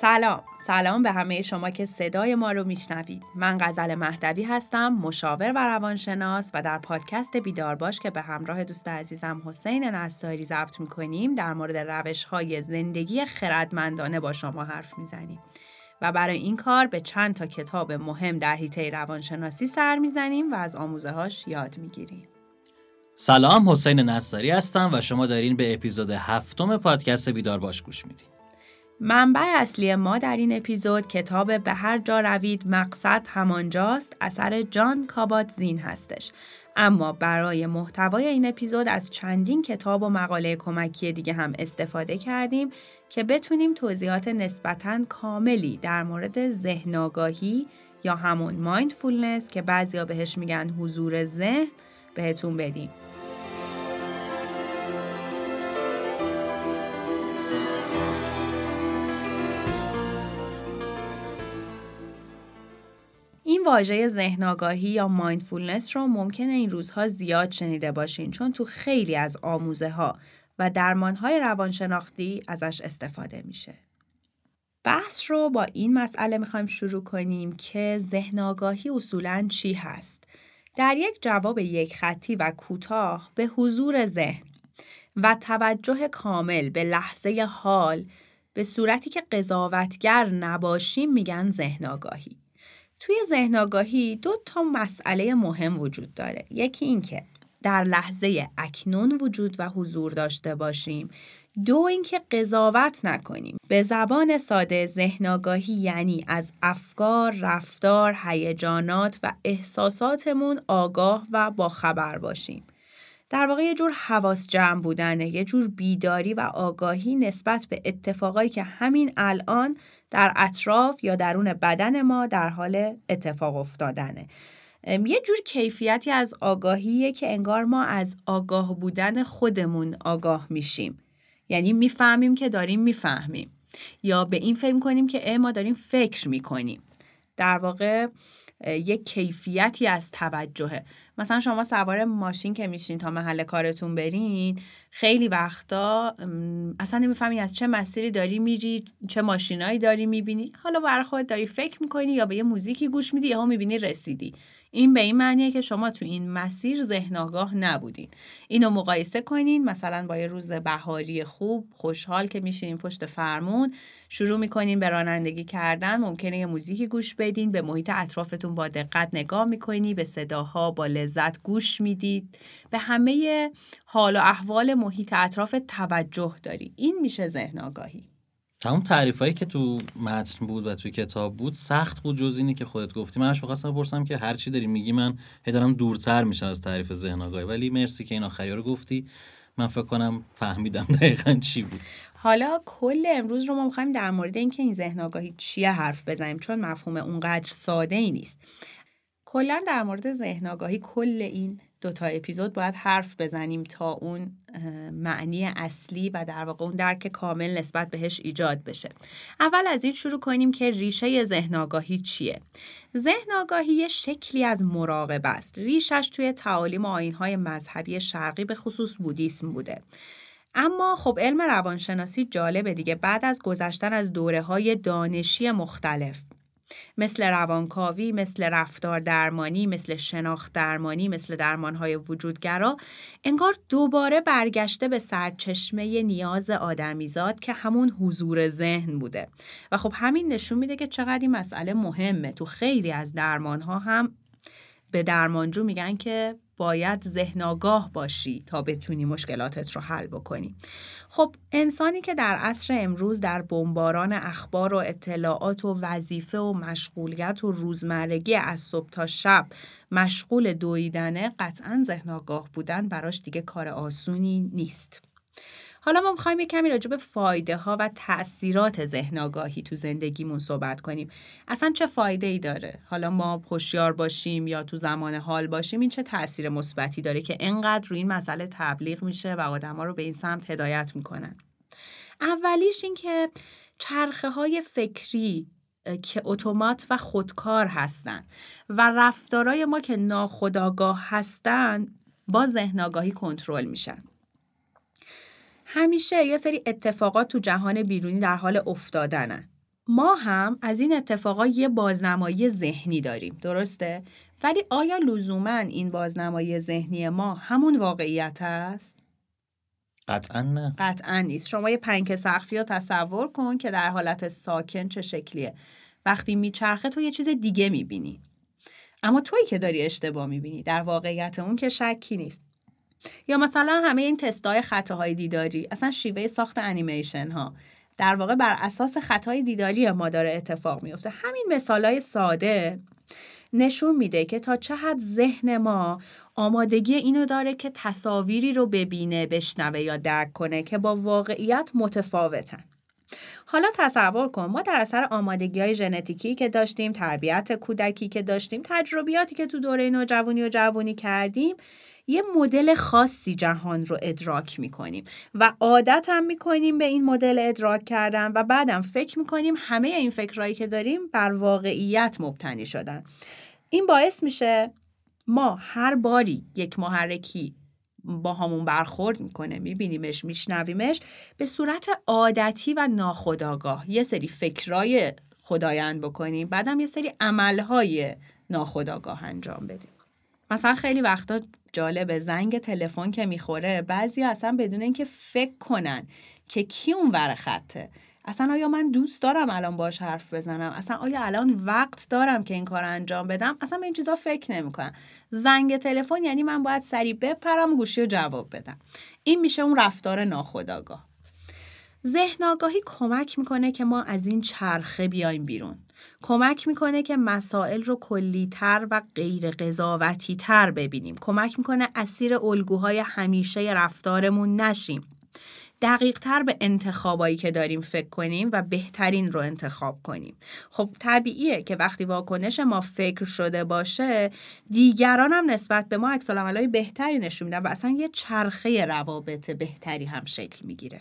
سلام. سلام به همه شما که صدای ما رو میشنوید. من غزل مهدوی هستم مشاور و روانشناس و در پادکست بیدار باش که به همراه دوست عزیزم حسین نصاری ضبط می‌کنیم در مورد روش های زندگی خردمندانه با شما حرف می‌زنیم. و برای این کار به چند تا کتاب مهم در حیطه روانشناسی سر می‌زنیم و از آموزه هاش یاد می‌گیریم. سلام حسین نصاری هستم و شما دارین به اپیزود هفتم پادکست بیدار باش گوش میدین. منبع اصلی ما در این اپیزود کتاب به هر جا روید مقصد همانجاست اثر جان کابات زین هستش اما برای محتوای این اپیزود از چندین کتاب و مقاله کمکی دیگه هم استفاده کردیم که بتونیم توضیحات نسبتاً کاملی در مورد ذهن آگاهی یا همون مایندفولنس که بعضیا بهش میگن حضور ذهن بهتون بدیم. این واژه ذهن آگاهی یا مایندفولنس رو ممکنه این روزها زیاد شنیده باشین چون تو خیلی از آموزه ها و درمان های روانشناختی ازش استفاده میشه. بحث رو با این مسئله می‌خوایم شروع کنیم که ذهن آگاهی اصولاً چی هست؟ در یک جواب یک خطی و کوتاه به حضور ذهن و توجه کامل به لحظه حال به صورتی که قضاوتگر نباشیم میگن ذهن آگاهی. توی ذهن آگاهی دو تا مسئله مهم وجود داره. یکی این که در لحظه اکنون وجود و حضور داشته باشیم. دو اینکه قضاوت نکنیم. به زبان ساده ذهن آگاهی یعنی از افکار رفتار هیجانات و احساساتمون آگاه و باخبر باشیم. در واقع یه جور حواس جمع بودنه یه جور بیداری و آگاهی نسبت به اتفاقایی که همین الان در اطراف یا درون بدن ما در حال اتفاق افتادنه. یه جور کیفیتی از آگاهیه که انگار ما از آگاه بودن خودمون آگاه میشیم. یعنی می‌فهمیم که داریم می‌فهمیم. یا به این فکر کنیم که ما داریم فکر می‌کنیم. در واقع یک کیفیتی از توجهه. مثلا شما سوار ماشین که میشین تا محل کارتون برین خیلی وقتا اصلا نمی‌فهمی از چه مسیری داری میری چه ماشینایی داری می‌بینی. حالا برای خودت داری فکر می‌کنی یا به یه موزیکی گوش میدی یا می‌بینی رسیدی. این به این معنیه که شما تو این مسیر ذهن آگاه نبودین. اینو مقایسه کنین مثلا با یه روز بهاری خوب خوشحال که میشین پشت فرمون شروع می‌کنین به رانندگی کردن ممکنه یه موزیکی گوش بدین به محیط اطرافتون با دقت نگاه می‌کنی به صداها با لذت گوش می‌دید. به همه حال و احوال محیط اطراف توجه داری. این میشه ذهن آگاهی. تمام تعریف هایی که تو متن بود و تو کتاب بود سخت بود جز اینی که خودت گفتی. من خواستم بپرسم که هر چی داری میگی من هی دارم دورتر میشم از تعریف ذهن آگاهی. ولی مرسی که این آخری رو گفتی. من فکر کنم فهمیدم دقیقا چی بود. حالا کل امروز رو ما می‌خوایم در مورد اینکه این ذهن آگاهی چیه حرف بزنیم چون مفهوم اونقدر ساده ای نیست. کلا در مورد ذهن آگاهی کل این دوتا اپیزود باید حرف بزنیم تا اون معنی اصلی و در واقع اون درک کامل نسبت بهش ایجاد بشه. اول از این شروع کنیم که ریشه ذهن آگاهی چیه؟ ذهن آگاهی یه شکلی از مراقبه است. ریشش توی تعالیم و آینهای مذهبی شرقی به خصوص بودیسم بوده. اما خب علم روانشناسی جالبه دیگه. بعد از گذشتن از دوره های دانشی مختلف. مثل روانکاوی، مثل رفتار درمانی، مثل شناخت درمانی، مثل درمانهای وجودگرا انگار دوباره برگشته به سرچشمه نیاز آدمیزاد که همون حضور ذهن بوده. و خب همین نشون میده که چقدر این مسئله مهمه. تو خیلی از درمانها هم به درمانجو میگن که باید ذهن آگاه باشی تا بتونی مشکلاتت رو حل بکنی. خب انسانی که در عصر امروز در بمباران اخبار و اطلاعات و وظیفه و مشغولیت و روزمرگی از صبح تا شب مشغول دویدنه قطعا ذهن آگاه بودن براش دیگه کار آسونی نیست. حالا ما می‌خوایم یه کمی راجع به فایده ها و تاثیرات ذهن آگاهی تو زندگیمون صحبت کنیم. اصلا چه فایده ای داره؟ حالا ما هوشیار باشیم یا تو زمان حال باشیم این چه تاثیر مثبتی داره که انقدر روی این مسئله تبلیغ میشه و آدما رو به این سمت هدایت می‌کنن؟ اولیش این که چرخه های فکری که اتومات و خودکار هستن و رفتارای ما که ناخودآگاه هستن با ذهن آگاهی کنترل میشن. همیشه یه سری اتفاقات تو جهان بیرونی در حال افتادنن ما هم از این اتفاقا یه بازنمایی ذهنی داریم درسته؟ ولی آیا لزوما این بازنمایی ذهنی ما همون واقعیت است؟ قطعا نه. قطعا نیست. شما یه پنک سقفی رو تصور کن که در حالت ساکن چه شکلیه. وقتی میچرخه تو یه چیز دیگه می‌بینی. اما تویی که داری اشتباه می‌بینی. در واقعیت اون که شکی نیست. یا مثلا همه این تستای خطاهای دیداری اصلا شیوه ساخت انیمیشن ها در واقع بر اساس خطای دیداری ما داره اتفاق میفته همین مثالای ساده نشون میده که تا چه حد ذهن ما آمادگی اینو داره که تصاویری رو ببینه بشنوه یا درک کنه که با واقعیت متفاوتن. حالا تصور کن ما در اثر آمادگی های ژنتیکی که داشتیم تربیت کودکی که داشتیم تجربیاتی که تو دوره نوجوانی و جوانی کردیم یه مدل خاصی جهان رو ادراک می‌کنیم و عادت هم می‌کنیم به این مدل ادراک کردن و بعدم فکر می‌کنیم همه این فکرهایی که داریم بر واقعیت مبتنی شدن. این باعث میشه ما هر باری یک محرکی با همون برخورد می‌کنه میبینیمش میشنویمش به صورت عادتی و ناخداگاه یه سری فکرای خدایند بکنیم بعدم یه سری عملهای ناخداگاه انجام بدیم. مثلا خیلی وقتا جالبه زنگ تلفن که می‌خوره بعضی اصلا بدون اینکه فکر کنن که کی اون ور خطه. اصلا آیا من دوست دارم الان باش حرف بزنم؟ اصلا آیا الان وقت دارم که این کار انجام بدم؟ اصلا به این چیزا فکر نمی‌کنم. زنگ تلفن یعنی من باید سریع بپرم و گوشی رو جواب بدم. این میشه اون رفتار ناخودآگاه. ذهن آگاهی کمک می‌کنه که ما از این چرخه بیایم بیرون. کمک می‌کنه که مسائل رو کلیتر و غیر قضاوتی تر ببینیم. کمک می‌کنه اسیر الگوهای همیشه رفتارمون نشیم. دقیق تر به انتخابایی که داریم فکر کنیم و بهترین رو انتخاب کنیم. خب طبیعیه که وقتی واکنش ما فکر شده باشه دیگران هم نسبت به ما عکس بهتری نشون میدن و اصلا یه چرخه روابط بهتری هم شکل می‌گیره.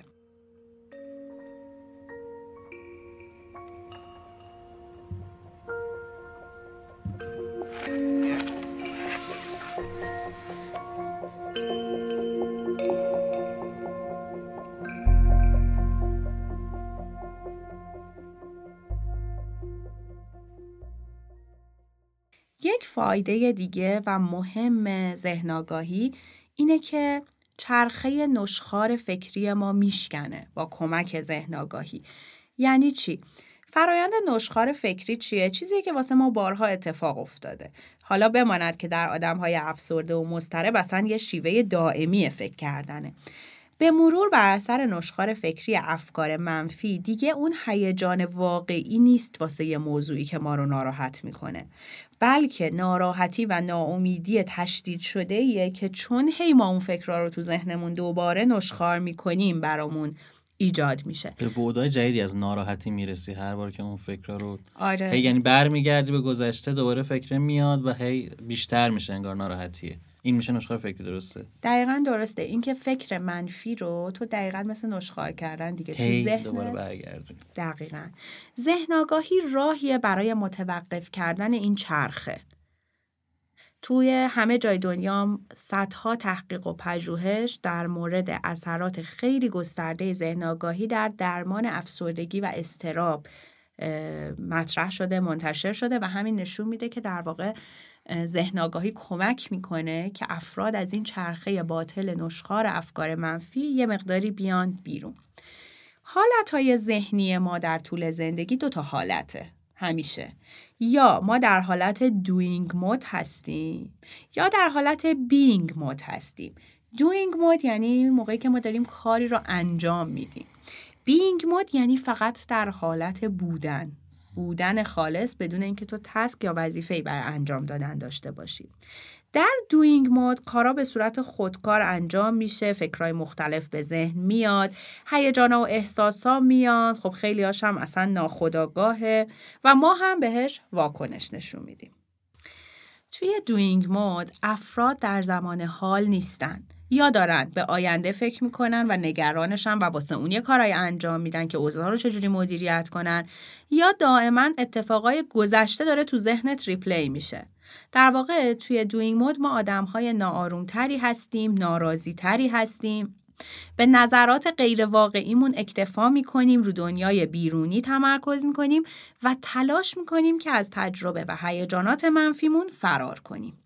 یک فایده دیگه و مهم ذهن اینه که چرخه نشخار فکری ما میشکنه با کمک ذهن یعنی چی؟ فرایند نشخار فکری چیه؟ چیزی که واسه ما بارها اتفاق افتاده. حالا بماند که در آدم های افسرده و مضطرب اصلا یه شیوه دائمی فکر کردنه. به مرور بر اثر نشخار فکری افکار منفی دیگه اون هیجان واقعی نیست واسه یه موضوعی که ما رو ناراحت می‌کنه. بلکه ناراحتی و ناامیدی تشدید شده ایه که چون هی ما اون فکرها رو تو ذهنمون دوباره نشخار می‌کنیم برامون ایجاد میشه به بودای جدیدی از ناراحتی می‌رسی هر بار که اون فکر رو آره. هی یعنی برمیگردی به گذشته دوباره فکر میاد و هی بیشتر میشه انگار ناراحتیه این میشه نشخار فکری درسته. دقیقا درسته. اینکه فکر منفی رو تو دقیقا مثل نشخار کردن دیگه. تو ذهن دوباره برگردونی. دقیقا. ذهن آگاهی راهیه برای متوقف کردن این چرخه. توی همه جای دنیا صدها تحقیق و پژوهش در مورد اثرات خیلی گسترده ذهن آگاهی در درمان افسردگی و استراب مطرح شده منتشر شده و همین نشون میده که در واقع ذهن آگاهی کمک می‌کنه که افراد از این چرخه باطل نشخار افکار منفی یه مقداری بیان بیرون. حالت های ذهنی ما در طول زندگی دو تا حالته. همیشه. یا ما در حالت دوینگ مود هستیم یا در حالت بینگ مود هستیم. دوینگ مود یعنی موقعی که ما داریم کاری رو انجام میدیم. بینگ مود یعنی فقط در حالت بودن. بودن خالص بدون اینکه تو تسک یا وظیفه‌ای برای انجام دادن داشته باشی. در دوینگ مود کارا به صورت خودکار انجام میشه فکرهای مختلف به ذهن میاد هیجان و احساس ها میاد خب خیلی هم اصلا ناخداگاهه و ما هم بهش واکنش نشون میدیم. توی doing mode افراد در زمان حال نیستن. یا دارن به آینده فکر می‌کنن و نگرانشن و واسه اون یه کارهای انجام میدن که اوضاع رو چجوری مدیریت کنن یا دائما اتفاقای گذشته داره تو ذهنت replay میشه در واقع توی doing mode ما آدم های ناآرومتری هستیم ناراضی تری هستیم به نظرات غیر واقعیمون اکتفا می‌کنیم رو دنیای بیرونی تمرکز می‌کنیم و تلاش می‌کنیم که از تجربه و هیجانات منفیمون فرار کنیم.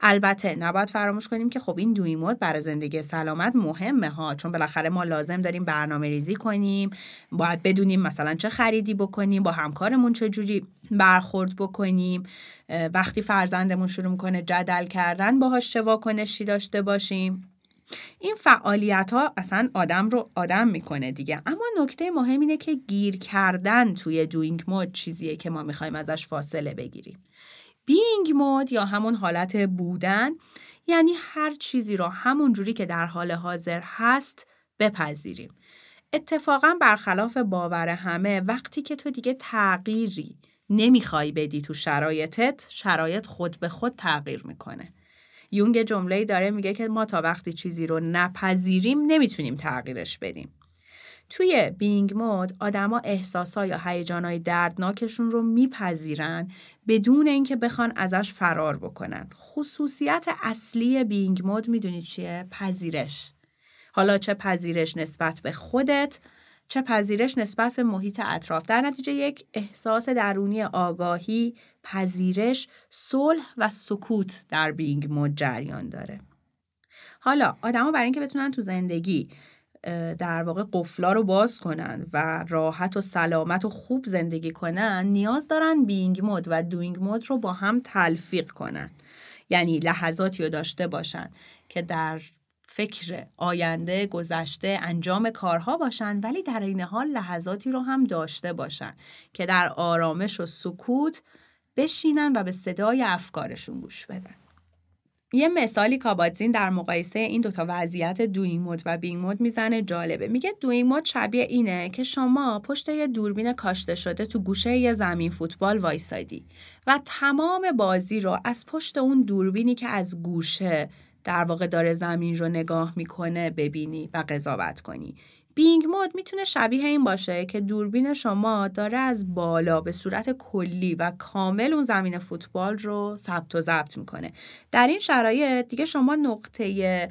البته نباید فراموش کنیم که خب این دوی مود برای زندگی سلامت مهمه ها چون بالاخره ما لازم داریم برنامه ریزی کنیم. باید بدونیم مثلا چه خریدی بکنیم با همکارمون چه جوری برخورد بکنیم. وقتی فرزندمون شروع می‌کنه جدل کردن باهاش چه واکنشی داشته باشیم. این فعالیت ها اصلا آدم رو آدم می‌کنه دیگه. اما نکته مهم اینه که گیر کردن توی دوینگ مود چیزیه که ما می‌خوایم ازش فاصله بگیریم. بینگ مود یا همون حالت بودن یعنی هر چیزی رو همون جوری که در حال حاضر هست بپذیریم اتفاقا برخلاف باور همه وقتی که تو دیگه تغییری نمی‌خوای بدی تو شرایطت شرایط خود به خود تغییر می‌کنه یونگ جمله داره میگه که ما تا وقتی چیزی رو نپذیریم نمی‌تونیم تغییرش بدیم. توی بینگ مود آدما احساسا یا هیجانای دردناکشون رو میپذیرن بدون اینکه بخوان ازش فرار بکنن. خصوصیت اصلی بینگ مود می‌دونی چیه؟ پذیرش. حالا چه پذیرش نسبت به خودت چه پذیرش نسبت به محیط اطراف در نتیجه یک احساس درونی آگاهی پذیرش صلح و سکوت در بینگ مود جریان داره حالا آدما برای اینکه بتونن تو زندگی در واقع قفلا رو باز کنن و راحت و سلامت و خوب زندگی کنن نیاز دارن بینگ مود و دوینگ مود رو با هم تلفیق کنن. یعنی لحظاتی رو داشته باشن که در فکر آینده گذشته انجام کارها باشن ولی در این حال لحظاتی رو هم داشته باشن که در آرامش و سکوت بشینن و به صدای افکارشون گوش بدن. یه مثالی کاباتزین در مقایسه این دوتا وضعیت دوینگ مود و بینگ مود می‌زنه جالبه. میگه دوینگ مود شبیه اینه که شما پشت یه دوربین کاشته شده تو گوشه یه زمین فوتبال وایسادی و تمام بازی رو از پشت اون دوربینی که از گوشه در واقع داره زمین رو نگاه می‌کنه ببینی و قضاوت کنی. بینگ مود می‌تونه شبیه این باشه که دوربین شما داره از بالا به صورت کلی و کامل اون زمین فوتبال رو ثبت و ضبط می‌کنه. در این شرایط دیگه شما نقطه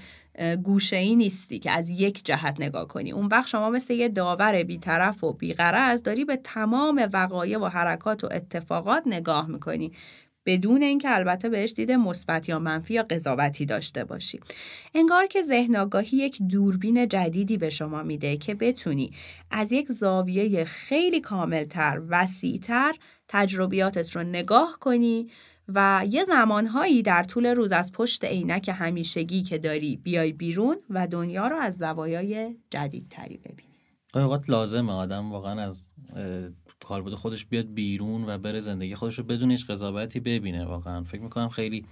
گوشه ای نیستی که از یک جهت نگاه کنی. اون وقت شما مثل یه داور بیطرف و بیغرض داری به تمام وقایع و حرکات و اتفاقات نگاه می‌کنی. بدون اینکه البته بهش دیده مثبت یا منفی یا قضاوتی داشته باشی. انگار که ذهن آگاهی یک دوربین جدیدی به شما میده که بتونی از یک زاویه خیلی کاملتر وسیعتر تجربیاتت رو نگاه کنی و یه زمانهایی در طول روز از پشت عینک همیشگی که داری بیای بیرون و دنیا رو از زوایای جدیدتری ببینی. اوقات لازمه آدم واقعا از کاربرد خودش بیاد بیرون و بره زندگی خودش رو بدون هیچ قضاوتی ببینه. واقعا فکر می‌کنم خیلی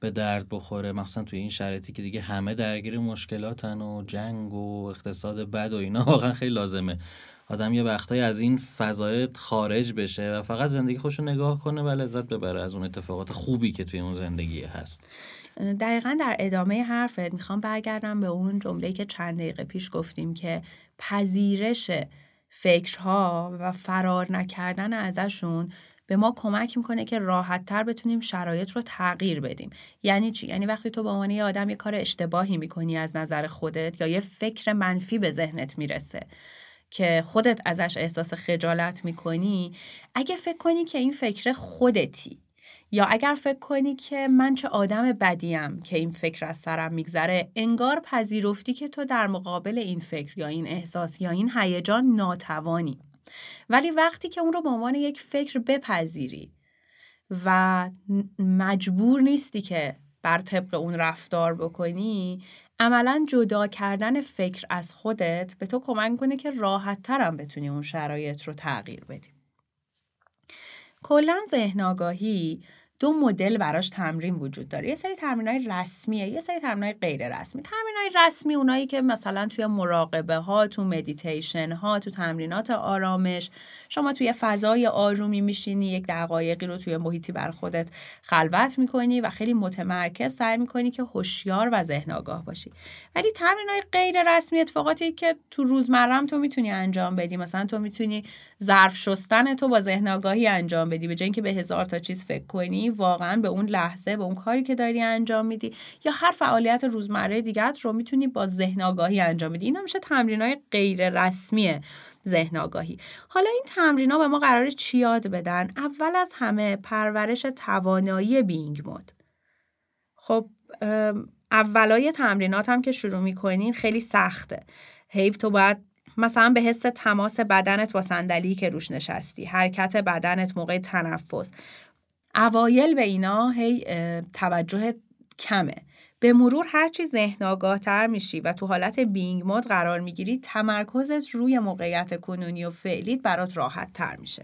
به درد بخوره مخصوصا توی این شرایطی که دیگه همه درگیر مشکلاتن و جنگ و اقتصاد بد و اینا. واقعا خیلی لازمه آدم یه وقتایی از این فضای خارج بشه و فقط زندگی خودش رو نگاه کنه و لذت ببره از اون اتفاقات خوبی که توی اون زندگی هست. دقیقا در ادامه حرفت می‌خوام برگردم به اون جمله که چند دقیقه پیش گفتیم که پذیرش فکرها و فرار نکردن ازشون به ما کمک می‌کنه که راحت تر بتونیم شرایط رو تغییر بدیم. یعنی چی؟ یعنی وقتی تو به عنوان یه آدم یه کار اشتباهی می‌کنی از نظر خودت یا یه فکر منفی به ذهنت می‌رسه که خودت ازش احساس خجالت می‌کنی اگه فکر کنی که این فکر خودتی یا اگر فکر کنی که من چه آدم بدیم که این فکر از سرم میگذره انگار پذیرفتی که تو در مقابل این فکر یا این احساس یا این هیجان ناتوانی ولی وقتی که اون رو به عنوان یک فکر بپذیری و مجبور نیستی که بر طبق اون رفتار بکنی عملا جدا کردن فکر از خودت به تو کمک کنه که راحت ترم بتونی اون شرایط رو تغییر بدی. کلا ذهن آگاهی دو مدل براش تمرین وجود داره. یه سری های رسمیه یه سری های غیر رسمی های رسمی اونایی که مثلا توی مراقبه ها تو مدیتیشن ها تو تمرینات آرامش شما توی فضای آرومی میشینی یک دقایقی رو توی محیطی بر خودت خلوت می‌کنی و خیلی متمرکز سعی می‌کنی که هوشیار و ذهن آگاه باشی. ولی های غیر رسمی اتفاقاتی که تو روزمرم تو می‌تونی انجام بدی مثلا تو می‌تونی ظرف شستن تو با ذهن آگاهی انجام بدی به جای اینکه به هزار تا چیز فکر کنی می‌تونی واقعا به اون لحظه به اون کاری که داری انجام میدی یا هر فعالیت روزمره دیگرت رو می‌تونی با ذهن آگاهی انجام بدی. اینا میشه تمرین های غیر رسمی ذهن آگاهی حالا این تمرین ها به ما قرار چی یاد بدن؟ اول از همه پرورش توانایی بینگ مود خب اولای تمرینات هم که شروع می‌کنین خیلی سخته. هی تو باید مثلا به حس تماس بدنت با صندلی که روش نشستی حرکت بدنت موقع تنفس. اوایل به اینا هی توجه کمه به مرور هرچی ذهن آگاه تر میشی و تو حالت بینگ مود قرار می‌گیری تمرکزت روی موقعیت کنونی و فعلیت برات راحت تر میشه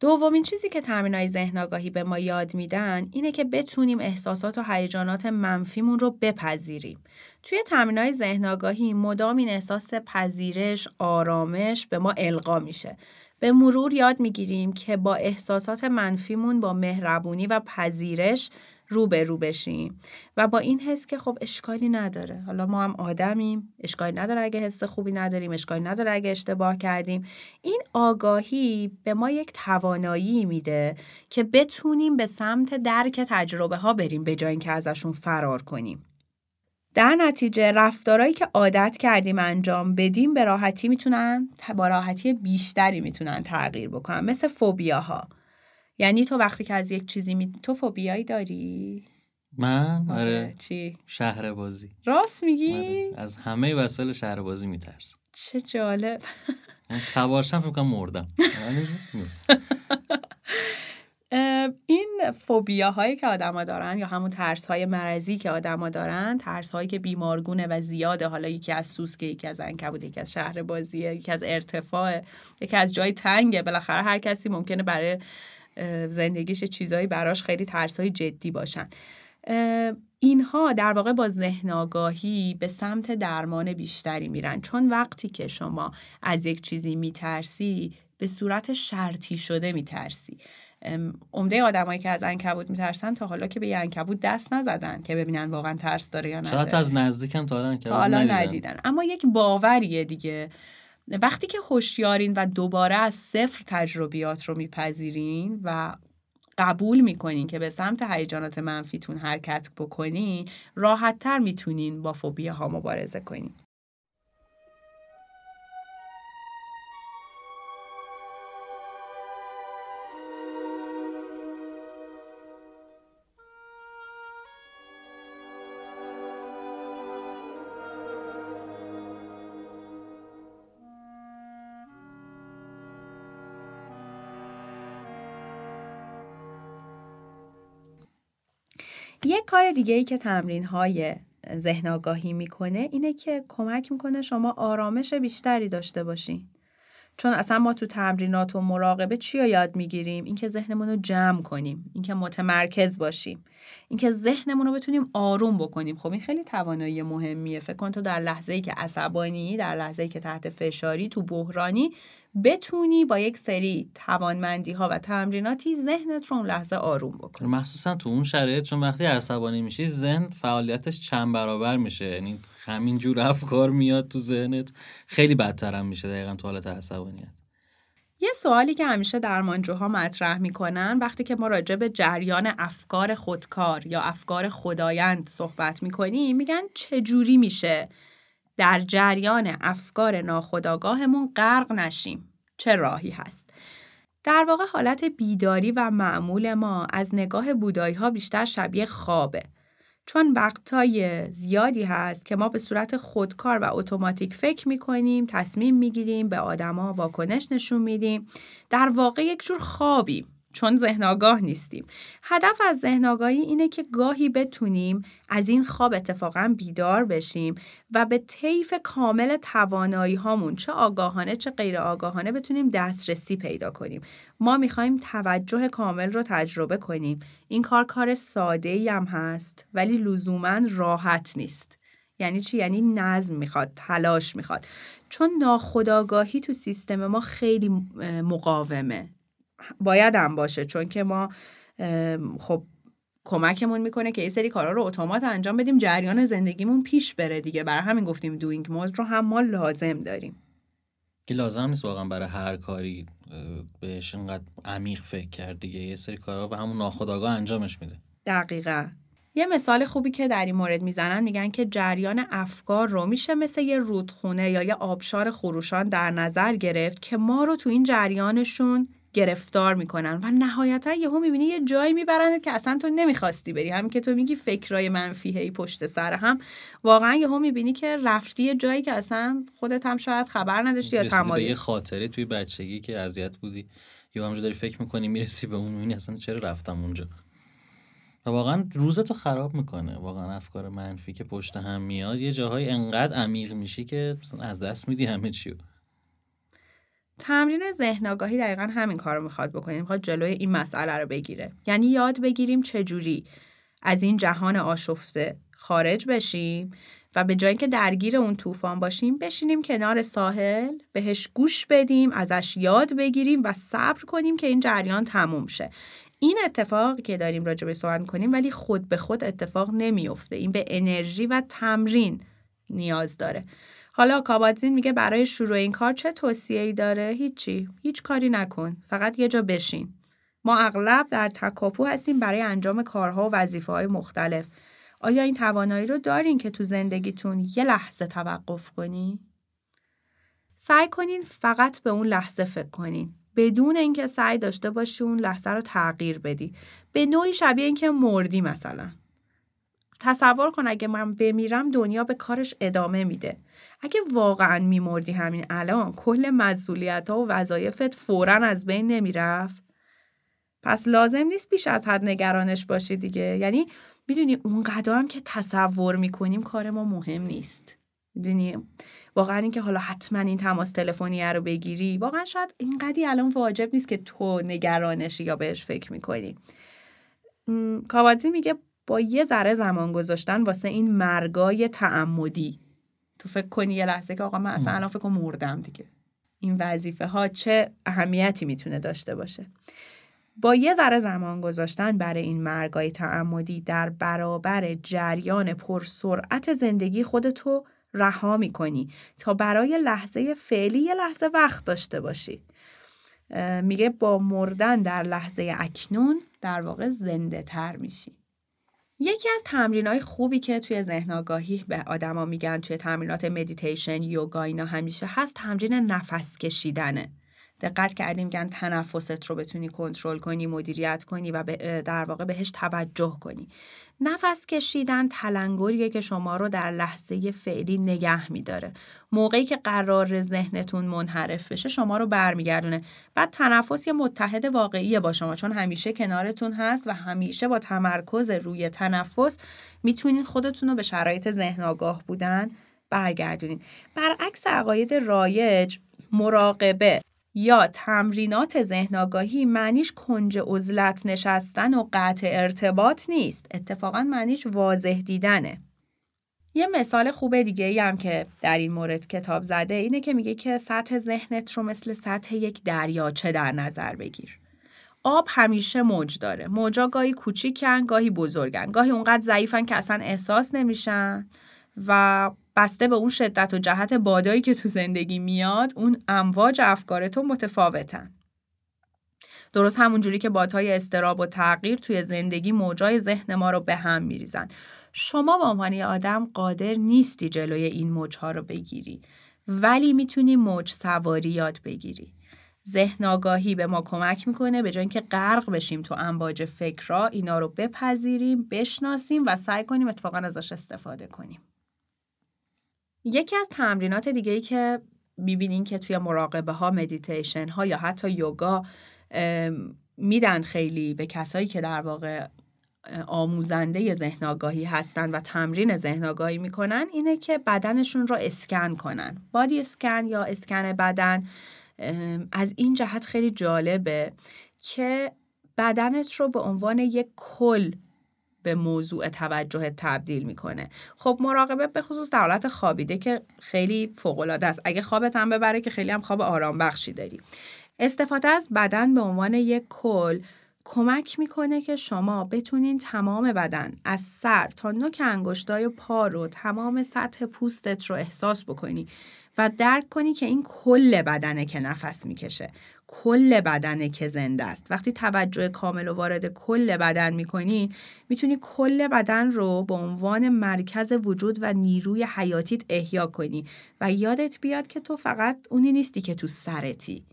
دومین چیزی که های ذهن آگاهی به ما یاد میدن اینه که بتونیم احساسات و هیجانات منفیمون رو بپذیریم. توی های ذهن آگاهی مدام این احساس پذیرش، آرامش به ما القا میشه. به مرور یاد می‌گیریم که با احساسات منفیمون با مهربونی و پذیرش رو به رو بشیم و با این حس که خب اشکالی نداره. حالا ما هم آدمیم اشکالی نداره اگه حس خوبی نداریم اشکالی نداره اگه اشتباه کردیم. این آگاهی به ما یک توانایی میده که بتونیم به سمت درک تجربه ها بریم به جای اینکه ازشون فرار کنیم. در نتیجه رفتارهایی که عادت کردیم انجام بدیم به راحتی می‌تونن با راحتی بیشتری می‌تونن تغییر بکنن مثل فوبیاها یعنی تو وقتی که از یک چیزی می... تو فوبیایی داری؟ من آره, آره. چی؟ شهر بازی راست میگی؟ آره. از همه وسایل شهر بازی میترسم چه جالب سوارشم فکر کنم مردم این فوبیا هایی که آدما دارن یا همون ترس های مرضی که آدما دارن ترس هایی که بیمارگونه و زیاده. حالا یکی از سوسکه یکی از انکبوت یکی از شهر بازیه یکی از ارتفاع یکی از جای تنگه. بالاخره هر کسی ممکنه برای زندگیش چیزایی براش خیلی ترسای جدی باشن. اینها در واقع با ذهن آگاهی به سمت درمان بیشتری میرن. چون وقتی که شما از یک چیزی میترسی به صورت شرطی شده میترسی. عمده آدمایی که از انکبوت میترسن تا حالا که به یه انکبوت دست نزدن که ببینن واقعا ترس داره یا نه. شاید از نزدیکم تا حالا تا حالا ندیدن. اما یک باوریه دیگه. وقتی که هوشیارین و دوباره از صفر تجربیات رو میپذیرین و قبول می‌کنین که به سمت هیجانات منفیتون حرکت بکنین راحتتر می‌تونین با فوبیه ها مبارزه کنین. یک کار دیگه ای که تمرین های ذهن آگاهی می‌کنه اینه که کمک می‌کنه شما آرامش بیشتری داشته باشین. چون اصلا ما تو تمرینات و مراقبه چی رو یاد می‌گیریم؟ اینکه ذهنمون رو جمع کنیم اینکه متمرکز باشیم اینکه ذهنمون رو بتونیم آروم بکنیم. خب این خیلی توانایی مهمیه. فکر کن تو در لحظه ای که عصبانی در لحظه ای که تحت فشاری تو بحرانی بتونی با یک سری توانمندی ها و تمریناتی ذهنت رو اون لحظه آروم بکنی. مخصوصا تو اون شرایط چون وقتی عصبانی میشی ذهن فعالیتش چند برابر میشه. یعنی همین جور افکار میاد تو ذهنت. خیلی بدترم میشه دقیقا تو حالت عصبانیت. یه سوالی که همیشه درمانجوها مطرح می‌کنن وقتی که ما راجع به جریان افکار خودکار یا افکار خدایند صحبت می‌کنیم میگن چجوری میشه در جریان افکار ناخودآگاهمون غرق نشیم؟ چه راهی هست؟ در واقع حالت بیداری و معمول ما از نگاه بودایی ها بیشتر شبیه خوابه. چون وقتای زیادی هست که ما به صورت خودکار و اتوماتیک فکر می‌کنیم تصمیم می‌گیریم به آدما واکنش نشون میدیم. در واقع یک جور خوابیم. چون ذهن آگاه نیستیم. هدف از ذهن آگاهی اینه که گاهی بتونیم از این خواب اتفاقا بیدار بشیم و به طیف کامل توانایی هامون چه آگاهانه چه غیر آگاهانه بتونیم دسترسی پیدا کنیم. ما می‌خوایم توجه کامل رو تجربه کنیم. این کار کار ساده ای هم هست ولی لزوما راحت نیست. یعنی چی؟ یعنی نظم می‌خواد تلاش می‌خواد. چون ناخداگاهی تو سیستم ما خیلی مقاومه. باید هم باشه چون که ما خب کمکمون می‌کنه که یه سری کارا رو اتومات انجام بدیم جریان زندگیمون پیش بره دیگه. برای همین گفتیم دوینگ مود رو هم ما لازم داریم. که لازم نیست واقعا برای هر کاری بهش اینقدر عمیق فکر کرد دیگه. یه سری کارها به همون ناخودآگاه انجامش میده. دقیقا. یه مثال خوبی که در این مورد می‌زنن میگن که جریان افکار رو میشه مثل یه رودخونه یا یه آبشار خروشان در نظر گرفت که ما رو تو این جریانشون گرفتار می‌کنن و نهایتا یهو می‌بینی یه جایی می‌برند که اصلا تو نمی‌خواستی بری. همین که تو میگی فکرای منفی هی پشت سر هم. واقعا یهو می‌بینی که رفتی یه جایی که اصلا خودت هم شاید خبر نداشتی یا تمایل. یه خاطره توی بچگی که اذیت بودی. یا همونجا داری فکر می‌کنی می‌رسی به اون می‌بینی اصلا چرا رفتم اونجا. و واقعا روزتو خراب می‌کنه. واقعا افکار منفی که پشت هم میاد یه جاهای انقدر عمیق میشی که از دست میدی همه چیو. تمرین ذهن آگاهی دقیقا همین کار رو می‌خواد بکنیم می‌خواد جلوی این مسئله رو بگیره. یعنی یاد بگیریم چجوری از این جهان آشفته خارج بشیم و به جایی که درگیر اون طوفان باشیم بشینیم کنار ساحل بهش گوش بدیم ازش یاد بگیریم و صبر کنیم که این جریان تموم شه. این اتفاق که داریم راجع به صحبت کنیم ولی خود به خود اتفاق نمیافته. این به انرژی و تمرین نیاز داره. حالا کاباتزین میگه برای شروع این کار چه توصیه ای داره؟ هیچی. هیچ کاری نکن. فقط یه جا بشین. ما اغلب در تکاپو هستیم برای انجام کارها و وظیفه های مختلف. آیا این توانایی رو دارین که تو زندگیتون یه لحظه توقف کنی؟ سعی کنین فقط به اون لحظه فکر کنین. بدون اینکه سعی داشته باشی اون لحظه رو تغییر بدی. به نوعی شبیه اینکه مردی مثلا. تصور کن اگه من بمیرم دنیا به کارش ادامه میده. اگه واقعا میمردی همین الان کل مسئولیت ها و وظایفت فورا از بین نمی‌رفت. پس لازم نیست بیش از حد نگرانش باشی دیگه. یعنی می‌دونی اون هم که تصور می‌کنیم کار ما مهم نیست. می‌دونی؟ واقعا اینکه حالا حتما این تماس تلفنی رو بگیری واقعا شاید اینقدی الان واجب نیست که تو نگرانشی یا بهش فکر می‌کنی. کاوادزی میگه با یه ذره زمان گذاشتن واسه این مرگای تعمدی. تو فکر کنی یه لحظه که آقا من اصلا الان فکر مردم دیگه. این وظیفه ها چه اهمیتی می‌تونه داشته باشه؟ با یه ذره زمان گذاشتن برای این مرگای تعمدی در برابر جریان پرسرعت زندگی خودتو رها می‌کنی تا برای لحظه فعلی یه لحظه وقت داشته باشی. میگه با مردن در لحظه اکنون در واقع زنده تر میشی. یکی از تمرین های خوبی که توی ذهن آگاهی به آدما میگن توی تمرینات مدیتیشن یوگا اینا همیشه هست تمرین نفس کشیدنه. دقت کردیم میگن تنفست رو بتونی کنترل کنی مدیریت کنی و در واقع بهش توجه کنی. نفس کشیدن تلنگریه که شما رو در لحظه فعلی نگه میداره. موقعی که قرار ذهنتون منحرف بشه شما رو برمیگردونه. بعد تنفس یه متحد واقعیه با شما چون همیشه کنارتون هست و همیشه با تمرکز روی تنفس می‌تونید خودتون رو به شرایط ذهن آگاه بودن برگردونید برعکس عقاید رایج مراقبه. یا تمرینات ذهن آگاهی معنیش کنج عزلت نشستن و قطع ارتباط نیست. اتفاقا معنیش واضح دیدنه. یه مثال خوب دیگه ای هم که در این مورد کتاب زده اینه که میگه که سطح ذهنت رو مثل سطح یک دریاچه در نظر بگیر. آب همیشه موج داره. موجا گاهی کوچیکن گاهی بزرگن. گاهی اونقدر ضعیفن که اصلا احساس نمیشن و بسته به اون شدت و جهت بادایی که تو زندگی میاد اون امواج افکار تو متفاوتن. درست همون جوری که بادهای استراب و تغییر توی زندگی موجای ذهن ما رو به هم میریزن. شما به عنوان آدم قادر نیستی جلوی این موجها رو بگیری ولی می‌تونی موج سواری یاد بگیری. ذهن آگاهی به ما کمک می‌کنه به جای اینکه غرق بشیم تو امواج فکرها اینا رو بپذیریم بشناسیم و سعی کنیم اتفاقا ازش استفاده کنیم. یکی از تمرینات دیگه ای که می‌بینین که توی مراقبه ها مدیتیشن ها یا حتی یوگا میدن خیلی به کسایی که در واقع آموزنده ذهن آگاهی هستن و تمرین ذهن آگاهی می‌کنن اینه که بدنشون رو اسکن کنن. body scan یا اسکن بدن از این جهت خیلی جالبه که بدنت رو به عنوان یک کل به موضوع توجه تبدیل می‌کنه. خب مراقبه به خصوص در حالت خوابیده که خیلی فوق العاده است. اگه خوابت هم ببره که خیلی هم خواب آرام بخشی داری. استفاده از بدن به عنوان یک کل کمک می‌کنه که شما بتونین تمام بدن از سر تا نوک انگشتای پا رو تمام سطح پوستت رو احساس بکنی و درک کنی که این کل بدنه که نفس می‌کشه. کل بدنه که زنده است. وقتی توجه کامل و وارد کل بدن می‌کنی می‌تونی کل بدن رو به عنوان مرکز وجود و نیروی حیاتیت احیا کنی و یادت بیاد که تو فقط اونی نیستی که تو سرتی.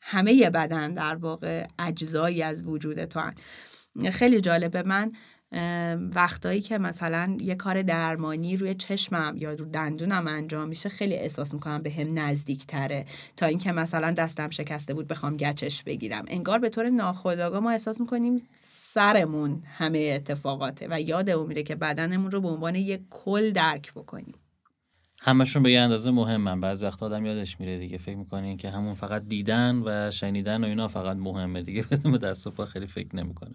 همه بدن در واقع اجزایی از وجود تو هن. خیلی جالبه. من وقتایی که مثلا یه کار درمانی روی چشمم یا رو دندونم انجام میشه خیلی احساس می‌کنم به هم نزدیک تره تا اینکه مثلا دستم شکسته بود بخوام گچش بگیرم. انگار به طور ناخودآگاه ما احساس می‌کنیم سرمون همه اتفاقاته و یادمون میره که بدنمون رو به عنوان یک کل درک بکنیم. همشون به یه اندازه مهمن. بعضی وقت آدم یادش میره دیگه. فکر می‌کنه که همون فقط دیدن و شنیدن و اینا فقط مهمه دیگه. بدون دست و پا خیلی فکر نمی‌کنه.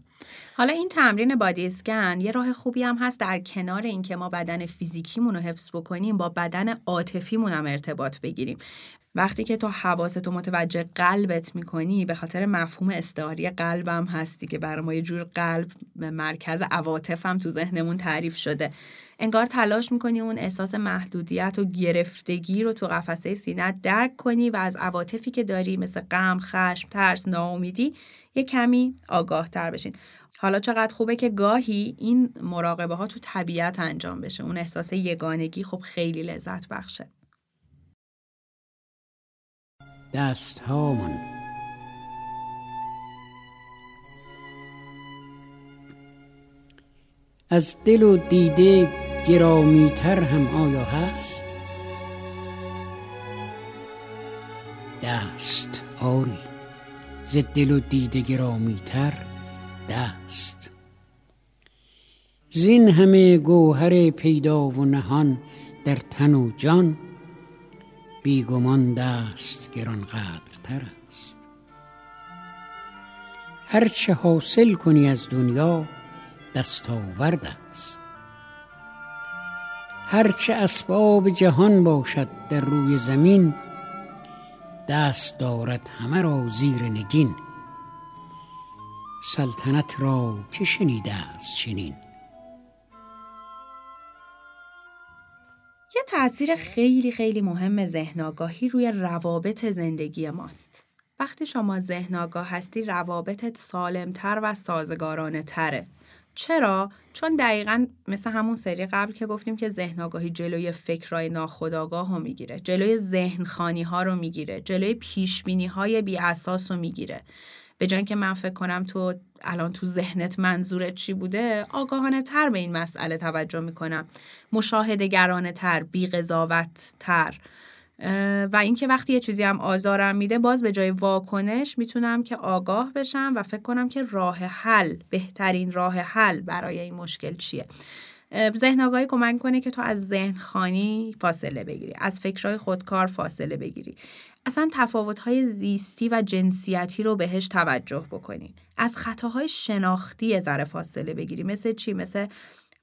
حالا این تمرین بادی اسکن یه راه خوبی هم هست در کنار اینکه ما بدن فیزیکیمون رو حفظ بکنیم با بدن عاطفیمون هم ارتباط بگیریم. وقتی که تو حواستو متوجه قلبت می‌کنی به خاطر مفهوم استعاری قلبم هستی که برای ما یه جور قلب مرکز عواطف هم تو ذهنمون تعریف شده انگار تلاش می‌کنی اون احساس محدودیت و گرفتگی رو تو قفسه سینت درک کنی و از عواطفی که داری مثل غم، خشم، ترس، ناامیدی یه کمی آگاه تر بشین. حالا چقدر خوبه که گاهی این مراقبه ها تو طبیعت انجام بشه. اون احساس یگانگی خب خیلی لذت بخشه. دست هامون از دل و دیده گرامیتر هم آیا هست؟ دست آری. ز دل و دیده گرامیتر دست. زین همه گوهر پیدا و نهان در تن و جان بیگمان دست گرانقدرتر است. هرچه حاصل کنی از دنیا دستاورد است. هرچه اسباب جهان باشد در روی زمین دست دارد همه را زیر نگین. سلطنت را که شنیده است چنین؟ یه تاثیر خیلی خیلی مهم ذهن آگاهی روی روابط زندگی ماست. وقتی شما ذهن آگاه هستی روابطت سالمتر و سازگارانه تره. چرا؟ چون دقیقا مثل همون سری قبل که گفتیم که ذهن آگاهی جلوی فکرهای ناخودآگاه رو می‌گیره جلوی ذهن خانی ها رو می‌گیره جلوی پیش بینی های بی اساس رو می‌گیره به جای که من فکر کنم تو الان تو ذهنت منظورت چی بوده آگاهانه تر به این مسئله توجه می‌کنم. مشاهده گرانه تر بی تر و اینکه وقتی یه چیزی هم آزارم میده باز به جای واکنش می‌تونم که آگاه بشم و فکر کنم که راه حل بهترین راه حل برای این مشکل چیه. ذهن آگاهی کمک کنه که تو از ذهن خانی فاصله بگیری از فکرهای خودکار فاصله بگیری. اصلا تفاوت‌های زیستی و جنسیتی رو بهش توجه بکنی از خطاهای شناختی ذره فاصله بگیری مثل چی؟ مثل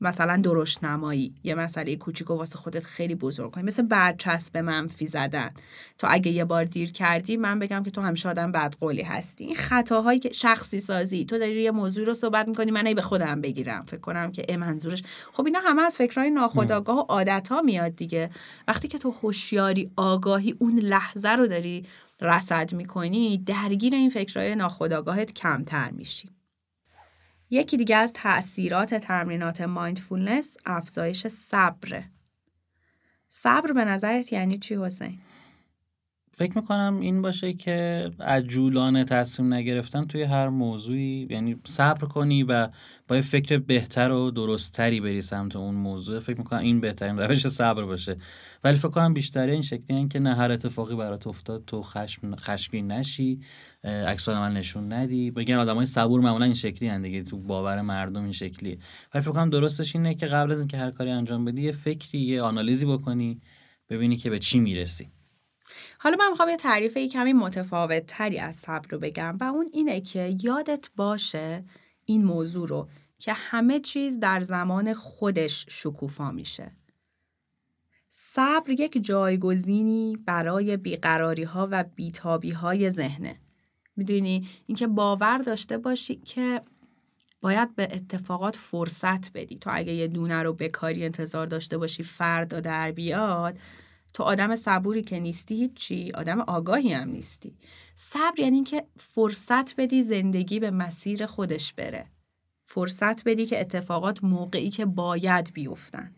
مثلا درشت نمایی یه مسئله کوچیک و واسه خودت خیلی بزرگ کنی. مثل برچسب منفی زدن. تو اگه یه بار دیر کردی من بگم که تو همیشه آدم بدقولی هستی. این خطاهایی که شخصی سازی. تو داری یه موضوع رو صحبت می‌کنی من ای به خودم بگیرم. فکر کنم که ای منظورش. خب اینا همه از فکرهای ناخودآگاه و عادت ها میاد دیگه. وقتی که تو هوشیاری آگاهی اون لحظه رو داری رصد می‌کنی درگیر این فکرهای ناخودآگاهت کمتر میشی. یکی دیگه از تاثیرات تمرینات مایندفولنس افزایش صبر. صبر به نظرت یعنی چی حسین؟ فکر می‌کنم این باشه که عجولانه تصمیم نگرفتن توی هر موضوعی یعنی صبر کنی و با یه فکر بهتر و درستتری بری سمت اون موضوع. فکر می‌کنم این بهترین روش صبر باشه. ولی فکر کنم بیشتره این شکلی این که نه هر اتفاقی برات افتاد تو خشم خشمگین نشی عکس من نشون ندی. بگن آدمای صبور معمولا این شکلی هن دیگه تو باور مردم این شکلیه. ولی فکر کنم درستش اینه که قبل از اینکه هر کاری انجام بدی یه فکری یه آنالیزی بکنی ببینی که به چی می‌رسی. حالا من می‌خوام یه تعریف ای کمی متفاوت تری از صبر رو بگم و اون اینه که یادت باشه این موضوع رو که همه چیز در زمان خودش شکوفا میشه. صبر یک جایگزینی برای بیقراری ها و بیتابی های ذهنه. می‌دونی اینکه باور داشته باشی که باید به اتفاقات فرصت بدی تو اگه یه دونه رو بکاری انتظار داشته باشی فردا در بیاد تو آدم صبوری که نیستی هیچی آدم آگاهی هم نیستی. صبر یعنی که فرصت بدی زندگی به مسیر خودش بره. فرصت بدی که اتفاقات موقعی که باید بیفتن.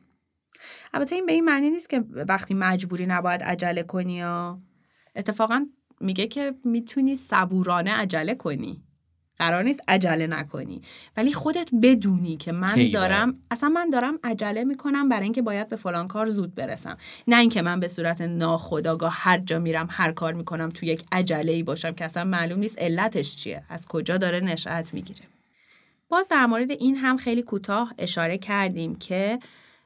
البته این به این معنی نیست که وقتی مجبوری نباید عجله کنی یا اتفاقا میگه که می‌تونی صبورانه عجله کنی. قرار نیست عجله نکنی. ولی خودت بدونی که من دارم اصلا من دارم عجله می‌کنم برای اینکه باید به فلان کار زود برسم. نه اینکه من به صورت ناخودآگاه هر جا میرم هر کار می‌کنم تو یک عجله ای باشم که اصلا معلوم نیست علتش چیه. از کجا داره نشأت می‌گیره. باز در مورد این هم خیلی کوتاه اشاره کردیم که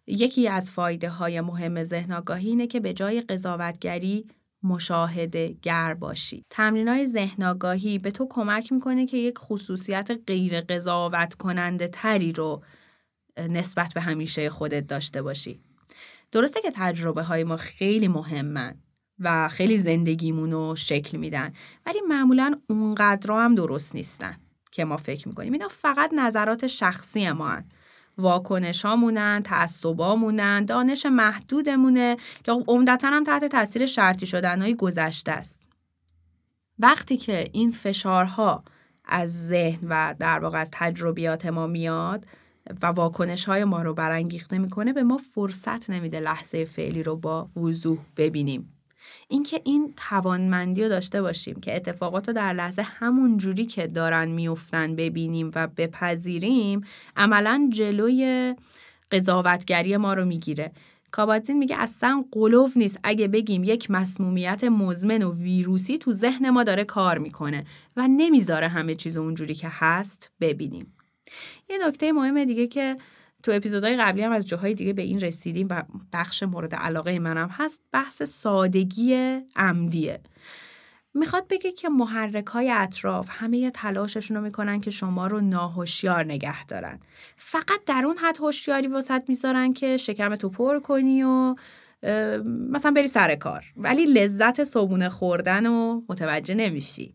یکی از فایده های مهم ذهن آگاهی اینه که به جای قضاوتگری مشاهده گر باشی. تمرین های ذهن به تو کمک می‌کنه که یک خصوصیت غیر قضاوت کننده تری رو نسبت به همیشه خودت داشته باشی. درسته که تجربه های ما خیلی مهمن و خیلی زندگیمون رو شکل میدن ولی معمولا اونقدر هم درست نیستن که ما فکر می‌کنیم اینا فقط نظرات شخصی ما هن. واکنش هامونن تعصبامونن دانش محدودمونه که خب عمدتا هم تحت تاثیر شرطی شدن های گذشته است. وقتی که این فشارها از ذهن و در واقع از تجربیات ما میاد و واکنش های ما رو برانگیخته می‌کنه به ما فرصت نمیده لحظه فعلی رو با وضوح ببینیم. اینکه این توانمندی رو داشته باشیم که اتفاقات رو در لحظه همون جوری که دارن میفتن ببینیم و بپذیریم عملا جلوی قضاوتگری ما رو می‌گیره. کاباتزین میگه اصلا قلوف نیست. اگه بگیم یک مسمومیت مزمن و ویروسی تو ذهن ما داره کار می‌کنه و نمی‌ذاره همه چیز اونجوری که هست ببینیم. یه نکته مهم دیگه که تو اپیزودهای قبلی هم از جاهای دیگه به این رسیدیم و بخش مورد علاقه منم هست. بحث سادگی عمدیه. می‌خواد بگه که محرک های اطراف همه تلاششون رو می‌کنن که شما رو ناهوشیار نگه دارن. فقط در اون حد هوشیاری واسط می‌ذارن که شکم تو پر کنی و مثلا بری سر کار. ولی لذت صبونه خوردن و متوجه نمیشی.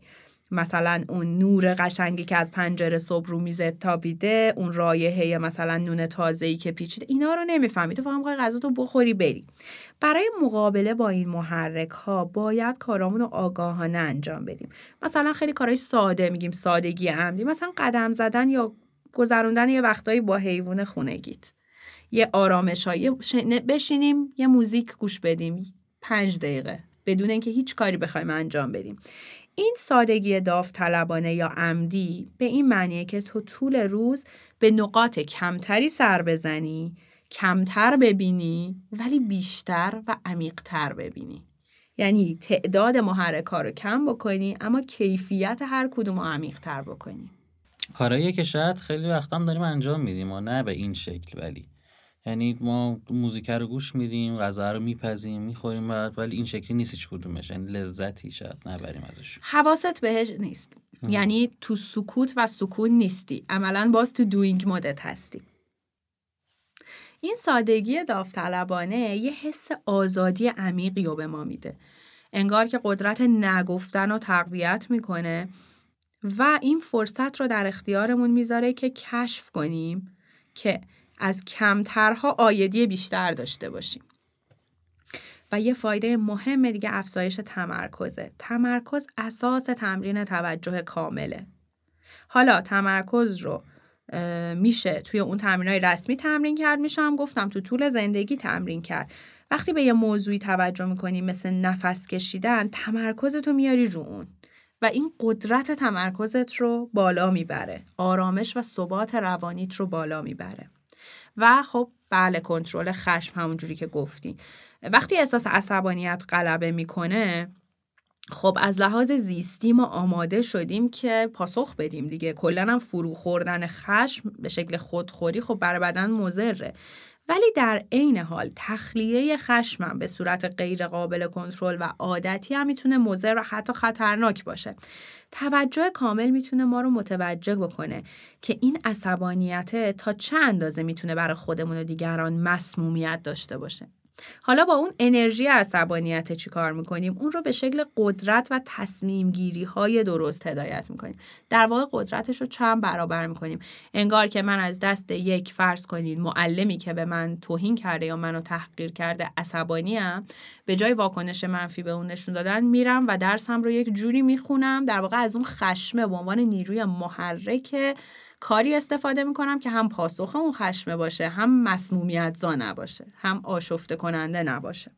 مثلا اون نور قشنگی که از پنجره صبح رو میزه تابیده اون رایحه مثلا نون تازه‌ای که پیچیده اینا رو نمی‌فهمی. تو فقط غذا تو بخوری بری. برای مقابله با این محرک ها باید کارامون رو آگاهانه انجام بدیم. مثلا خیلی کارهای ساده میگیم سادگی عمدی. مثلا قدم زدن یا گذروندن یه وقتایی با حیوان خونگیت. یه آرامش هایی بشینیم یه موزیک گوش بدیم. پنج دقیقه. بدون اینکه هیچ کاری بخوایم انجام بدیم. این سادگی داوطلبانه یا عمدی به این معنیه که تو طول روز به نقاط کمتری سر بزنی کمتر ببینی ولی بیشتر و عمیقتر ببینی. یعنی تعداد محرکا رو کم بکنی اما کیفیت هر کدوم رو عمیقتر بکنی. کارهایی که شاید خیلی وقت هم داریم انجام میدیم و نه به این شکل ولی یعنی ما موزیک رو گوش میدیم غذا رو میپزیم می‌خوریم بعد ولی این شکلی نیست هیچ کدومش. یعنی لذتی شاید نبریم ازش. حواست بهش نیست. یعنی تو سکوت و سکون نیستی. عملا باز تو دوینگ مدت هستی. این سادگی داوطلبانه یه حس آزادی عمیقی رو به ما میده. انگار که قدرت نگفتن رو تقویت می‌کنه و این فرصت رو در اختیارمون می‌ذاره که کشف کنیم که از کمترها آیدی بیشتر داشته باشیم. و یه فایده مهم دیگه افزایش تمرکزه. تمرکز اساس تمرین توجه کامله. حالا تمرکز رو میشه توی اون تمرین رسمی تمرین کرد میشه هم گفتم تو طول زندگی تمرین کرد وقتی به یه موضوعی توجه می‌کنی مثل نفس کشیدن تمرکزتو میاری رو اون و این قدرت تمرکزت رو بالا می‌بره آرامش و ثبات روانیت رو بالا می‌بره و خب بله کنترل خشم همونجوری که گفتین وقتی احساس عصبانیت غلبه می‌کنه خب از لحاظ زیستی ما آماده شدیم که پاسخ بدیم دیگه. کلا هم فرو خوردن خشم به شکل خودخوری خب برای بدن مضره. ولی در عین حال تخلیه خشمم به صورت غیر قابل کنترل و عادتی هم می‌تونه مضر و حتی خطرناک باشه. توجه کامل می‌تونه ما رو متوجه بکنه که این عصبانیت تا چه اندازه می‌تونه برای خودمون و دیگران مسمومیت داشته باشه. حالا با اون انرژی عصبانیت چی کار می‌کنیم؟ اون رو به شکل قدرت و تصمیم گیری های درست هدایت می‌کنیم. در واقع قدرتش رو چند برابر می‌کنیم. انگار که من از دست یک فرض کنید معلمی که به من توهین کرده یا منو تحقیر کرده عصبانیم به جای واکنش منفی به اون نشون دادن میرم و درسم رو یک جوری می‌خونم در واقع از اون خشمه به عنوان نیروی محرک کاری استفاده می‌کنم که هم پاسخ اون خشمه باشه هم مسمومیت زا نباشه هم آشفته کننده نباشه.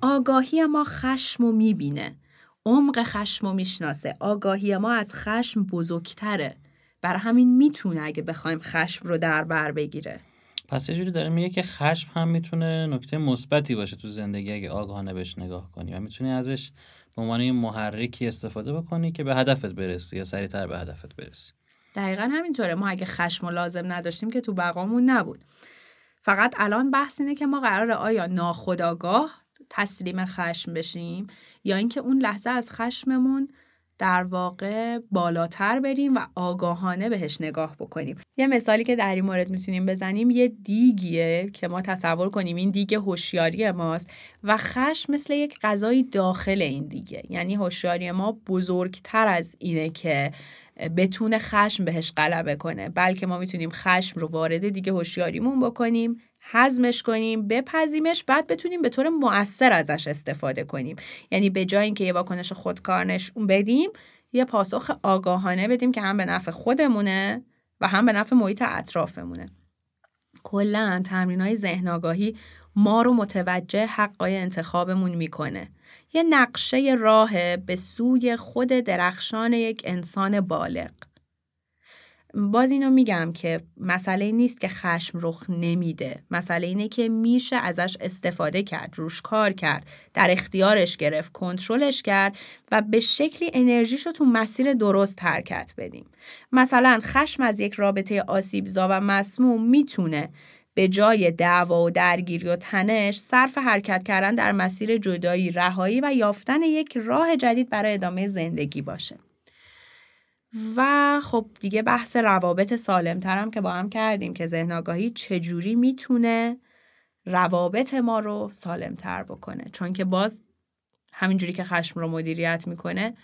آگاهی ما خشم و می‌بینه. عمق خشم رو می‌شناسه. آگاهی ما از خشم بزرگتره. بر همین می‌تونه اگه بخوایم خشم رو در بر بگیره. پس یه جوری داره میگه که خشم هم می‌تونه نکته مثبتی باشه تو زندگی اگه آگاهانه بهش نگاه کنی. و می‌تونی ازش به عنوان محرکی استفاده بکنی که به هدفت برسی یا سریعتر به هدفت برسی. دقیقا همینطوره. ما اگه خشم و لازم نداشتیم که تو بقامون نبود. فقط الان بحث اینه که ما قرار آیا ناخداگاه تسلیم خشم بشیم یا اینکه اون لحظه از خشممون در واقع بالاتر بریم و آگاهانه بهش نگاه بکنیم. یه مثالی که در این مورد می‌تونیم بزنیم یه دیگیه که ما تصور کنیم این دیگ هوشیاری ماست و خشم مثل یک غذای داخل این دیگه. یعنی هوشیاری ما بزرگتر از اینه که بتونه خشم بهش غلبه کنه. بلکه ما می‌تونیم خشم رو وارد دیگه هوشیاریمون بکنیم حزمش کنیم بپذیمش بعد بتونیم به طور مؤثر ازش استفاده کنیم. یعنی به جای اینکه یه واکنش خودکار نشون بدیم یه پاسخ آگاهانه بدیم که هم به نفع خودمونه و هم به نفع محیط اطرافمونه. کلا تمرین های ذهن آگاهی ما رو متوجه حقای انتخابمون می‌کنه. یه نقشه راه به سوی خود درخشان یک انسان بالغ. باز اینو میگم که مسئله نیست که خشم رخ نمیده. مسئله اینه که میشه ازش استفاده کرد روش کار کرد در اختیارش گرفت کنترلش کرد و به شکلی انرژیش رو تو مسیر درست حرکت بدیم. مثلا خشم از یک رابطه آسیبزا و مسموم می‌تونه به جای دعوا و درگیری و تنش صرف حرکت کردن در مسیر جدایی رهایی و یافتن یک راه جدید برای ادامه زندگی باشه. و خب دیگه بحث روابط سالمترم که با هم کردیم که ذهن آگاهی چجوری می‌تونه روابط ما رو سالمتر بکنه. چون که باز همینجوری که خشم رو مدیریت می‌کنه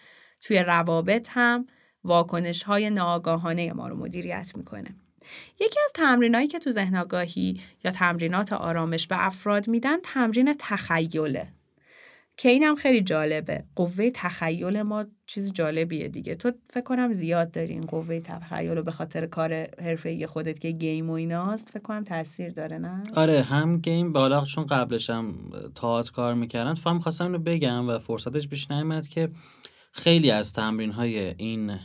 توی روابط هم واکنش های ناآگاهانه ما رو مدیریت می‌کنه. یکی از تمرینایی که تو ذهن آگاهی یا تمرینات آرامش به افراد میدن تمرین تخیله. که اینم خیلی جالبه. قوه تخیل ما چیز جالبیه دیگه. تو فکر کنم زیاد داری این قوه تخیل به خاطر کار حرفه خودت که game و ایناست فکر کنم تاثیر داره نه؟ آره هم game بالا چون قبلش هم تئاتر کار می‌کردم هم خواستم اینو بگم و فرصتش پیش نیامد که خیلی از تمرین های این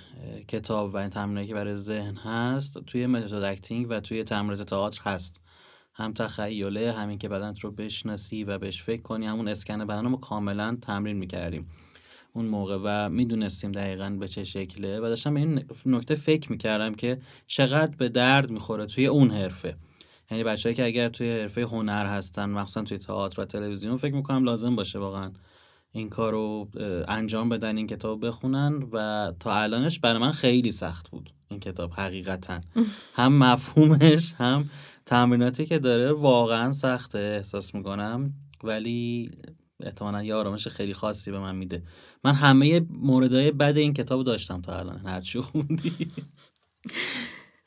کتاب و این تمرین که برای ذهن هست توی method acting و توی تمرینات تئاتر هست. هم تخیله همین که بدنت رو بشناسی و بهش فکر کنی همون اسکن بدن رو کاملا تمرین می‌کردیم. اون موقع و می‌دونستیم دقیقا به چه شکله و داشتم این نکته فکر می‌کردم که چقدر به درد می‌خوره توی اون حرفه. یعنی بچههایی که اگر توی حرفه هنر هستن مخصوصا توی تئاتر و تلویزیون فکر می‌کنم لازم باشه واقعا این کار رو انجام بدن این کتاب بخونن و تا الانش برای من خیلی سخت بود این کتاب حقیقتا. هم مفهومش هم تمریناتی که داره واقعا سخته احساس می‌کنم. ولی احتمالا یه آرامش خیلی خاصی به من میده. من همه موردهای بد این کتاب داشتم تا الان. هرچی خوندی.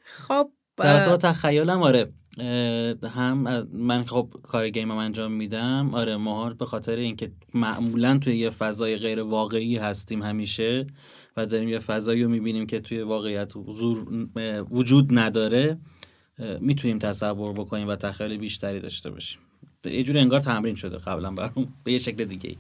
خب در تو تخیلم آره. هم من خب کار گیم هم انجام میدم آره ما به خاطر اینکه معمولا توی یه فضای غیر واقعی هستیم همیشه و داریم یه فضایی رو می‌بینیم که توی واقعیت وجود نداره. می‌تونیم تصور بکنیم و تخیل بیشتری داشته باشیم. یه جوری انگار تمرین شده قبلا برام به یه شکل دیگه ای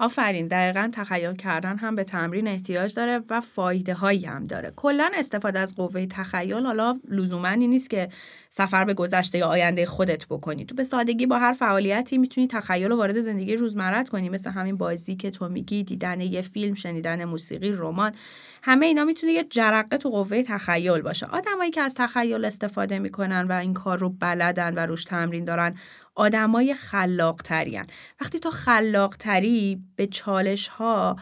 آفرین دقیقا تخیل کردن هم به تمرین احتیاج داره و فایده هایی هم داره. کلا استفاده از قوه تخیل حالا لزومنی نیست که سفر به گذشته یا آینده خودت بکنی. تو به سادگی با هر فعالیتی می‌تونی تخیل و وارد زندگی روزمرت کنی. مثل همین بازی که تو میگی دیدن یه فیلم شنیدن موسیقی رمان. همه اینا می‌تونه یه جرقه تو قوه تخیل باشه. آدمایی که از تخیل استفاده می‌کنن و این کار رو بلدن و روش تمرین دارن آدمای خلاق ترین وقتی تو خلاق تری به چالش ها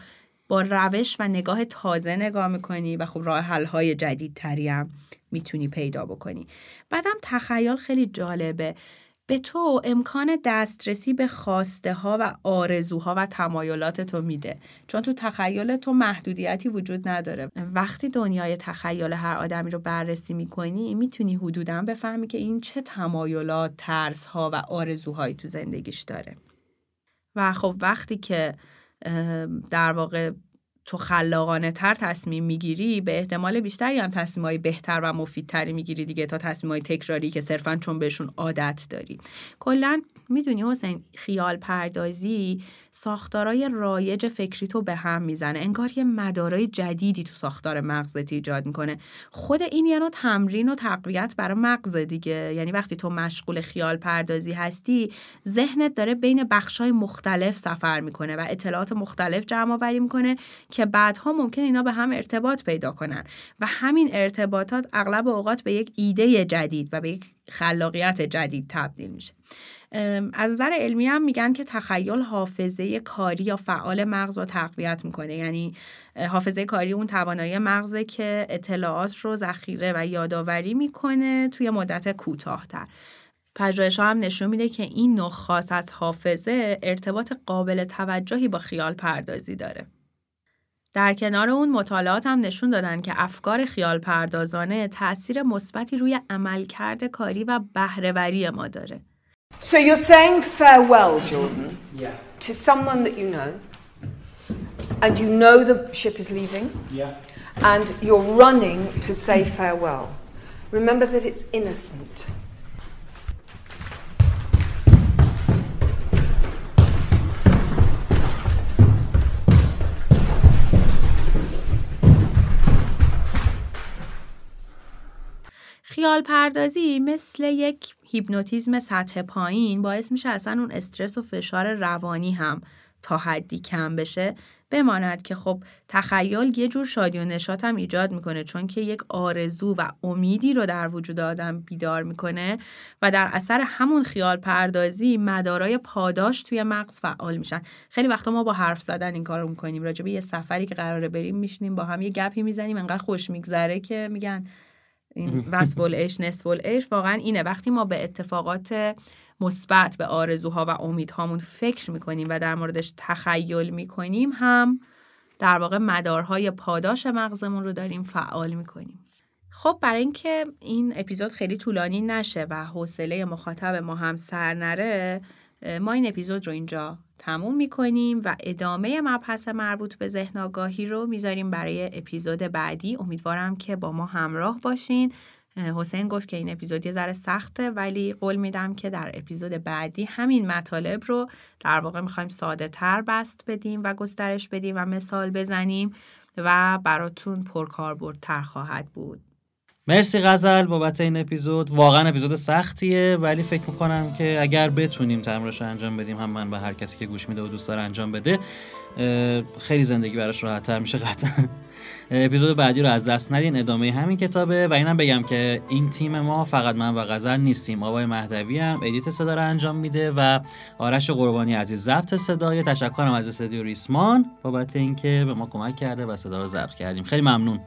با روش و نگاه تازه نگاه می‌کنی و خب راه حل های جدید تری هم می‌تونی پیدا بکنی. بعدم تخیل خیلی جالبه. به تو امکان دسترسی به خواسته ها و آرزوها و تمایلات تو میده. چون تو تخیل تو محدودیتی وجود نداره. وقتی دنیای تخیل هر آدمی رو بررسی می‌کنی می‌تونی حدودا بفهمی که این چه تمایلات ترس ها و آرزوهایی تو زندگیش داره. و خب وقتی که در واقع تو خلاقانه تر تصمیم می‌گیری به احتمال بیشتری هم تصمیم های بهتر و مفیدتری می‌گیری دیگه تا تصمیم های تکراری که صرفا چون بهشون عادت داری. کلا می‌دونی حسین خیال پردازی ساختارای رایج فکری تو به هم می‌زنه. انگار یه مدارای جدیدی تو ساختار مغزت ایجاد می‌کنه. خود این یه نوع تمرین و تقویت برای مغز دیگه. یعنی وقتی تو مشغول خیال پردازی هستی ذهنت داره بین بخشای مختلف سفر می‌کنه و اطلاعات مختلف جمع آوری می‌کنه که بعدها ممکن اینا به هم ارتباط پیدا کنن. و همین ارتباطات اغلب اوقات به یک ایده جدید و به یک خلاقیت جدید تبدیل میشه. از نظر علمی هم میگن که تخیل حافظه کاری یا فعال مغز رو تقویت می‌کنه یعنی حافظه کاری اون توانایی مغزه که اطلاعات رو ذخیره و یادآوری می‌کنه توی مدت کوتاهتر پژوهش هم نشون میده که این نوع خاص از حافظه ارتباط قابل توجهی با خیال پردازی داره. در کنار اون مطالعات هم نشون دادن که افکار خیال پردازانه تاثیر مثبتی روی عملکرد کاری و بهرهوری ما داره. So you're saying farewell, Jordan, yeah. to someone that you know, and you know the ship is leaving, yeah. and you're running to say farewell. Remember that it's innocent. خیال پردازی مثل یک هیپنوتیزم سطح پایین باعث میشه اصلا اون استرس و فشار روانی هم تا حدی کم بشه بماند که خب تخیل یه جور شادی و نشاط هم ایجاد می‌کنه چون که یک آرزو و امیدی رو در وجود آدم بیدار می‌کنه و در اثر همون خیال پردازی مدارای پاداش توی مغز فعال میشن. خیلی وقتا ما با حرف زدن این کار رو می‌کنیم. راجع به یه سفری که قراره بریم میشنیم با هم یه گپی می‌زنیم انقدر خوش میگذره که میگن این وصف العش نصف العش واقعا اینه. وقتی ما به اتفاقات مثبت به آرزوها و امیدهامون فکر می‌کنیم و در موردش تخیل می‌کنیم هم در واقع مدارهای پاداش مغزمون رو داریم فعال می‌کنیم. خب برای اینکه این اپیزود خیلی طولانی نشه و حوصله مخاطب ما هم سر نره ما این اپیزود رو اینجا تموم می‌کنیم و ادامه مبحث مربوط به ذهن آگاهی رو می‌ذاریم برای اپیزود بعدی. امیدوارم که با ما همراه باشین. حسین گفت که این اپیزود یه ذره سخته ولی قول میدم که در اپیزود بعدی همین مطالب رو در واقع می‌خوایم ساده تر بست بدیم و گسترش بدیم و مثال بزنیم و براتون پرکاربردتر خواهد بود. مرسی غزل بابت این اپیزود. واقعا اپیزود سختیه ولی فکر می‌کنم که اگر بتونیم تمرش انجام بدیم هم من به هر کسی که گوش میده و دوست داره انجام بده خیلی زندگی براش راحتتر میشه قطعا. اپیزود بعدی رو از دست ندین. ادامه همین کتابه و اینم بگم که این تیم ما فقط من و غزل نیستیم. آقای مهدوی هم ادیت صدا رو انجام میده و آرش قربانی عزیز ضبط صدای. تشکرم از استودیو ریسمان بابت اینکه به ما کمک کرده و صدا رو ضبط کردیم. خیلی ممنون.